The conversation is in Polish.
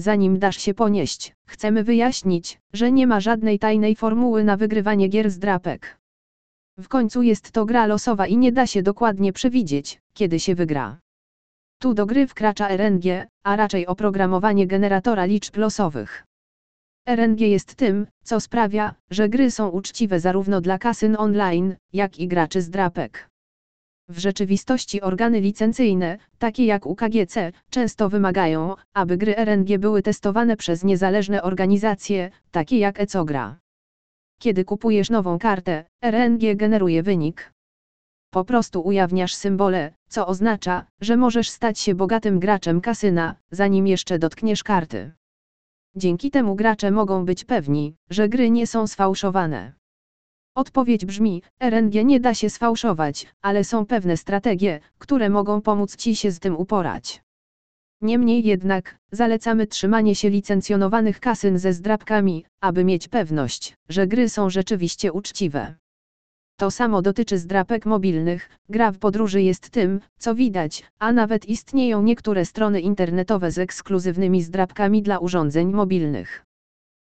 Zanim dasz się ponieść, chcemy wyjaśnić, że nie ma żadnej tajnej formuły na wygrywanie gier z drapek. W końcu jest to gra losowa i nie da się dokładnie przewidzieć, kiedy się wygra. Tu do gry wkracza RNG, a raczej oprogramowanie generatora liczb losowych. RNG jest tym, co sprawia, że gry są uczciwe zarówno dla kasyn online, jak i graczy z drapek. W rzeczywistości organy licencyjne, takie jak UKGC, często wymagają, aby gry RNG były testowane przez niezależne organizacje, takie jak ECOGRA. Kiedy kupujesz nową kartę, RNG generuje wynik. Po prostu ujawniasz symbole, co oznacza, że możesz stać się bogatym graczem kasyna, zanim jeszcze dotkniesz karty. Dzięki temu gracze mogą być pewni, że gry nie są sfałszowane. Odpowiedź brzmi: RNG nie da się sfałszować, ale są pewne strategie, które mogą pomóc Ci się z tym uporać. Niemniej jednak, zalecamy trzymanie się licencjonowanych kasyn ze zdrabkami, aby mieć pewność, że gry są rzeczywiście uczciwe. To samo dotyczy zdrapek mobilnych, gra w podróży jest tym, co widać, a nawet istnieją niektóre strony internetowe z ekskluzywnymi zdrapkami dla urządzeń mobilnych.